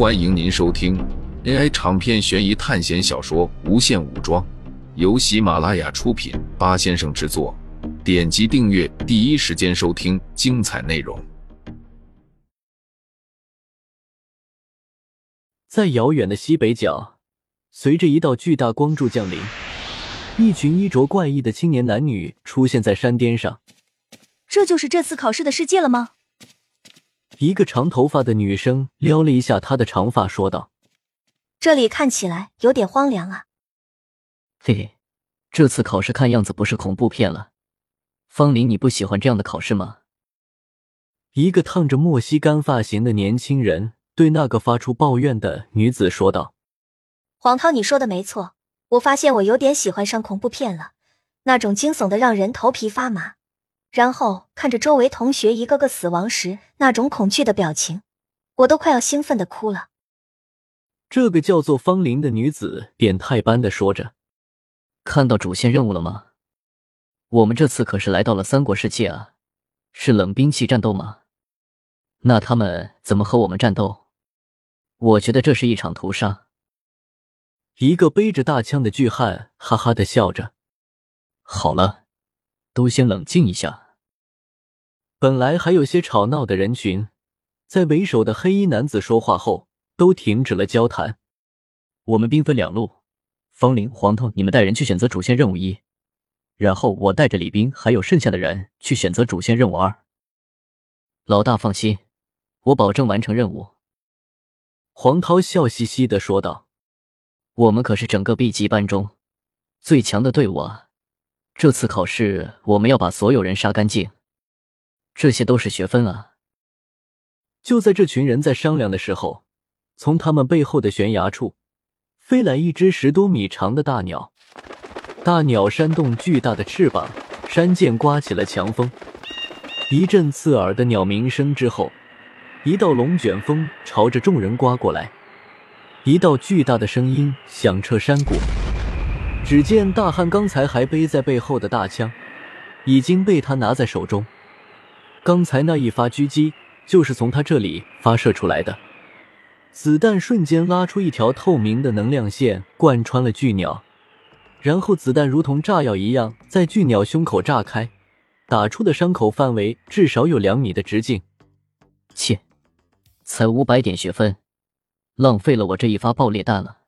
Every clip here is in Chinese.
欢迎您收听 AI 长篇悬疑探险小说《无限武装》，由喜马拉雅出品，八先生制作。点击订阅，第一时间收听精彩内容。在遥远的西北角，随着一道巨大光柱降临，一群衣着怪异的青年男女出现在山巅上。这就是这次考试的世界了吗？一个长头发的女生撩了一下她的长发，说道：“这里看起来有点荒凉啊。”嘿嘿，这次考试看样子不是恐怖片了。方林，你不喜欢这样的考试吗？一个烫着墨西干发型的年轻人对那个发出抱怨的女子说道：“黄涛，你说的没错，我发现我有点喜欢上恐怖片了，那种惊悚的让人头皮发麻。”然后看着周围同学一个个死亡时那种恐惧的表情，我都快要兴奋的哭了。这个叫做方林的女子变态般的说着：“看到主线任务了吗？我们这次可是来到了三国世界啊，是冷兵器战斗吗？那他们怎么和我们战斗？我觉得这是一场屠杀。”一个背着大枪的巨汉哈哈的笑着：“好了。”都先冷静一下。本来还有些吵闹的人群，在为首的黑衣男子说话后，都停止了交谈。我们兵分两路，方林、黄头，你们带人去选择主线任务一，然后我带着李斌还有剩下的人去选择主线任务二。老大放心，我保证完成任务。黄涛笑嘻嘻的说道：“我们可是整个 B 级班中最强的队伍啊！”这次考试，我们要把所有人杀干净，这些都是学分啊！就在这群人在商量的时候，从他们背后的悬崖处飞来一只十多米长的大鸟。大鸟扇动巨大的翅膀，山涧刮起了强风。一阵刺耳的鸟鸣声之后，一道龙卷风朝着众人刮过来，一道巨大的声音响彻山谷。只见大汉刚才还背在背后的大枪，已经被他拿在手中。刚才那一发狙击就是从他这里发射出来的，子弹瞬间拉出一条透明的能量线，贯穿了巨鸟，然后子弹如同炸药一样在巨鸟胸口炸开，打出的伤口范围至少有两米的直径。切，才五百点学分，浪费了我这一发爆裂弹了。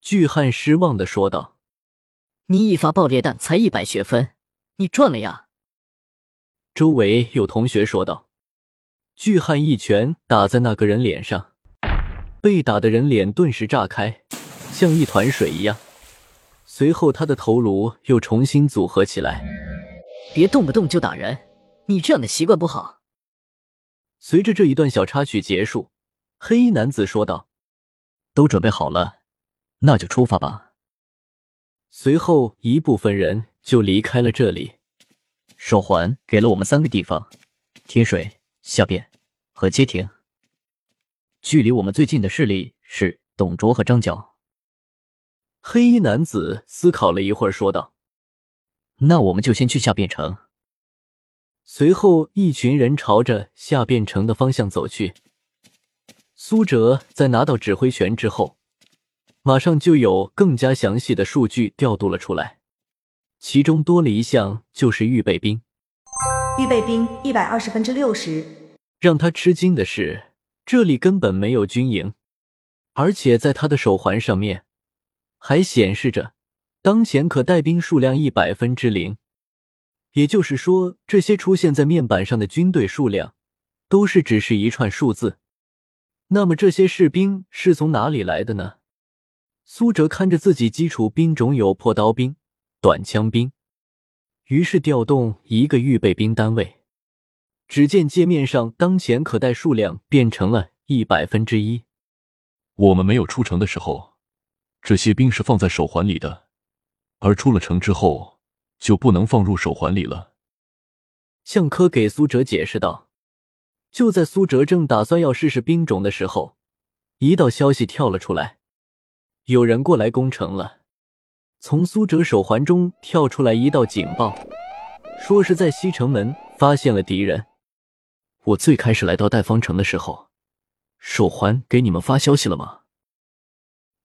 巨汉失望的说道：“你一发爆裂弹才一百学分，你赚了呀！”周围有同学说道。巨汉一拳打在那个人脸上，被打的人脸顿时炸开，像一团水一样。随后，他的头颅又重新组合起来。别动不动就打人，你这样的习惯不好。随着这一段小插曲结束，黑衣男子说道：“都准备好了。”那就出发吧。随后，一部分人就离开了这里。手环给了我们三个地方：天水、下边和街亭。距离我们最近的势力是董卓和张角。黑衣男子思考了一会儿，说道：“那我们就先去下边城。”随后，一群人朝着下边城的方向走去。苏哲在拿到指挥权之后。马上就有更加详细的数据调度了出来，其中多了一项就是预备兵。预备兵一百二十分之六十。让他吃惊的是，这里根本没有军营，而且在他的手环上面还显示着当前可带兵数量一百分之零。也就是说，这些出现在面板上的军队数量都是只是一串数字。那么这些士兵是从哪里来的呢？苏哲看着自己基础兵种有破刀兵、短枪兵，于是调动一个预备兵单位。只见界面上当前可带数量变成了一百分之一。我们没有出城的时候，这些兵是放在手环里的，而出了城之后就不能放入手环里了。向科给苏哲解释道。就在苏哲正打算要试试兵种的时候，一道消息跳了出来。有人过来攻城了，从苏哲手环中跳出来一道警报，说是在西城门发现了敌人。我最开始来到代方城的时候，手环给你们发消息了吗？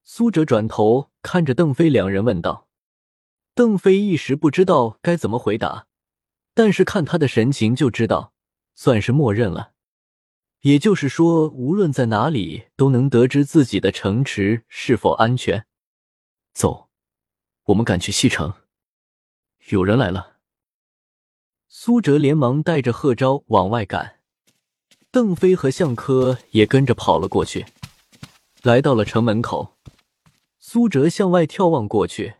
苏哲转头看着邓飞两人问道。邓飞一时不知道该怎么回答，但是看他的神情就知道，算是默认了。也就是说，无论在哪里都能得知自己的城池是否安全。走，我们赶去西城。有人来了。苏哲连忙带着贺昭往外赶，邓飞和向科也跟着跑了过去，来到了城门口。苏哲向外眺望过去。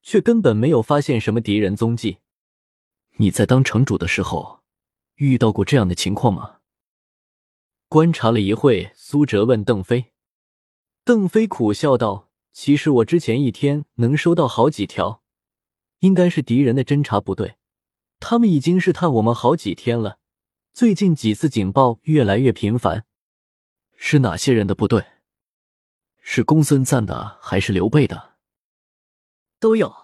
却根本没有发现什么敌人踪迹。你在当城主的时候遇到过这样的情况吗？观察了一会，苏哲问邓飞。邓飞苦笑道：“其实我之前一天能收到好几条，应该是敌人的侦察部队，他们已经试探我们好几天了。最近几次警报越来越频繁。是哪些人的部队？是公孙瓒的还是刘备的？”都有，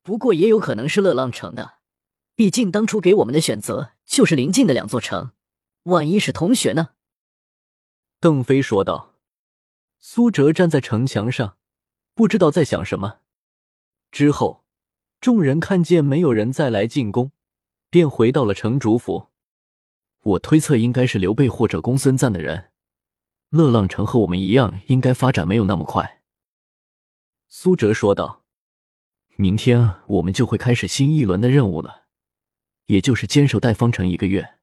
不过也有可能是乐浪城的，毕竟当初给我们的选择就是临近的两座城，万一是同学呢？邓飞说道。苏哲站在城墙上，不知道在想什么。之后，众人看见没有人再来进攻，便回到了城主府。我推测应该是刘备或者公孙瓒的人。乐浪城和我们一样，应该发展没有那么快。苏哲说道。明天我们就会开始新一轮的任务了，也就是坚守代方城一个月。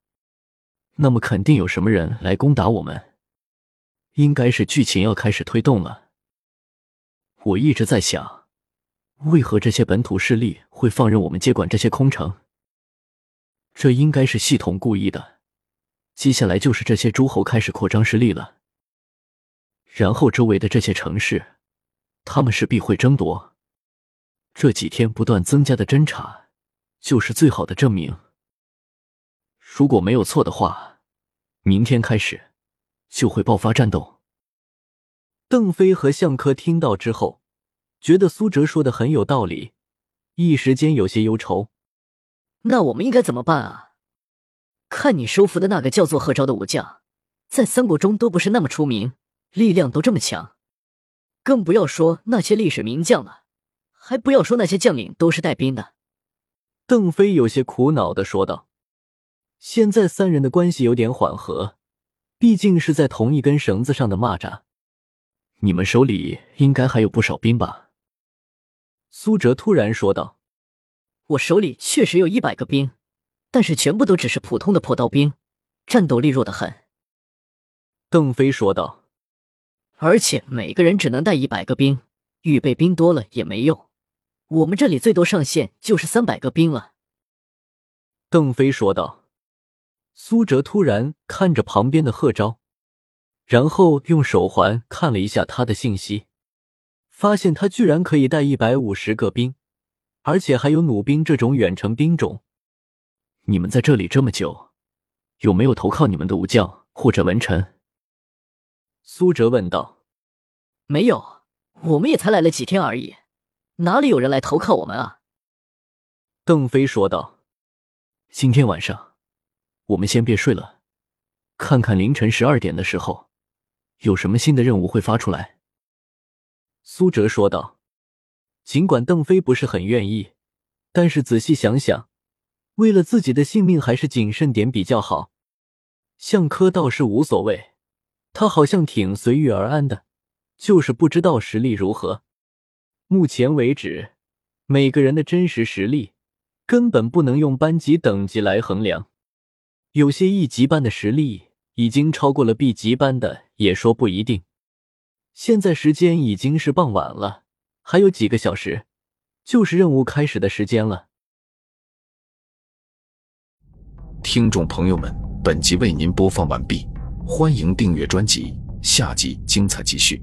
那么肯定有什么人来攻打我们，应该是剧情要开始推动了。我一直在想，为何这些本土势力会放任我们接管这些空城？这应该是系统故意的。接下来就是这些诸侯开始扩张势力了，然后周围的这些城市，他们势必会争夺。这几天不断增加的侦查，就是最好的证明。如果没有错的话，明天开始就会爆发战斗。邓飞和向科听到之后，觉得苏哲说的很有道理，一时间有些忧愁。那我们应该怎么办啊？看你收服的那个叫做贺昭的武将，在三国中都不是那么出名，力量都这么强，更不要说那些历史名将了。还不要说那些将领都是带兵的，邓飞有些苦恼的说道：“现在三人的关系有点缓和，毕竟是在同一根绳子上的蚂蚱。你们手里应该还有不少兵吧？”苏哲突然说道：“我手里确实有一百个兵，但是全部都只是普通的破刀兵，战斗力弱得很。”邓飞说道：“而且每个人只能带一百个兵，预备兵多了也没用。”我们这里最多上限就是三百个兵了。”邓飞说道。苏哲突然看着旁边的贺昭，然后用手环看了一下他的信息，发现他居然可以带一百五十个兵，而且还有弩兵这种远程兵种。你们在这里这么久，有没有投靠你们的武将或者文臣？苏哲问道。没有，我们也才来了几天而已。哪里有人来投靠我们啊？邓飞说道：“今天晚上，我们先别睡了，看看凌晨十二点的时候，有什么新的任务会发出来。”苏哲说道。尽管邓飞不是很愿意，但是仔细想想，为了自己的性命，还是谨慎点比较好。向科倒是无所谓，他好像挺随遇而安的，就是不知道实力如何。目前为止，每个人的真实实力根本不能用班级等级来衡量。有些一级班的实力已经超过了 B 级班的，也说不一定。现在时间已经是傍晚了，还有几个小时，就是任务开始的时间了。听众朋友们，本集为您播放完毕，欢迎订阅专辑，下集精彩继续。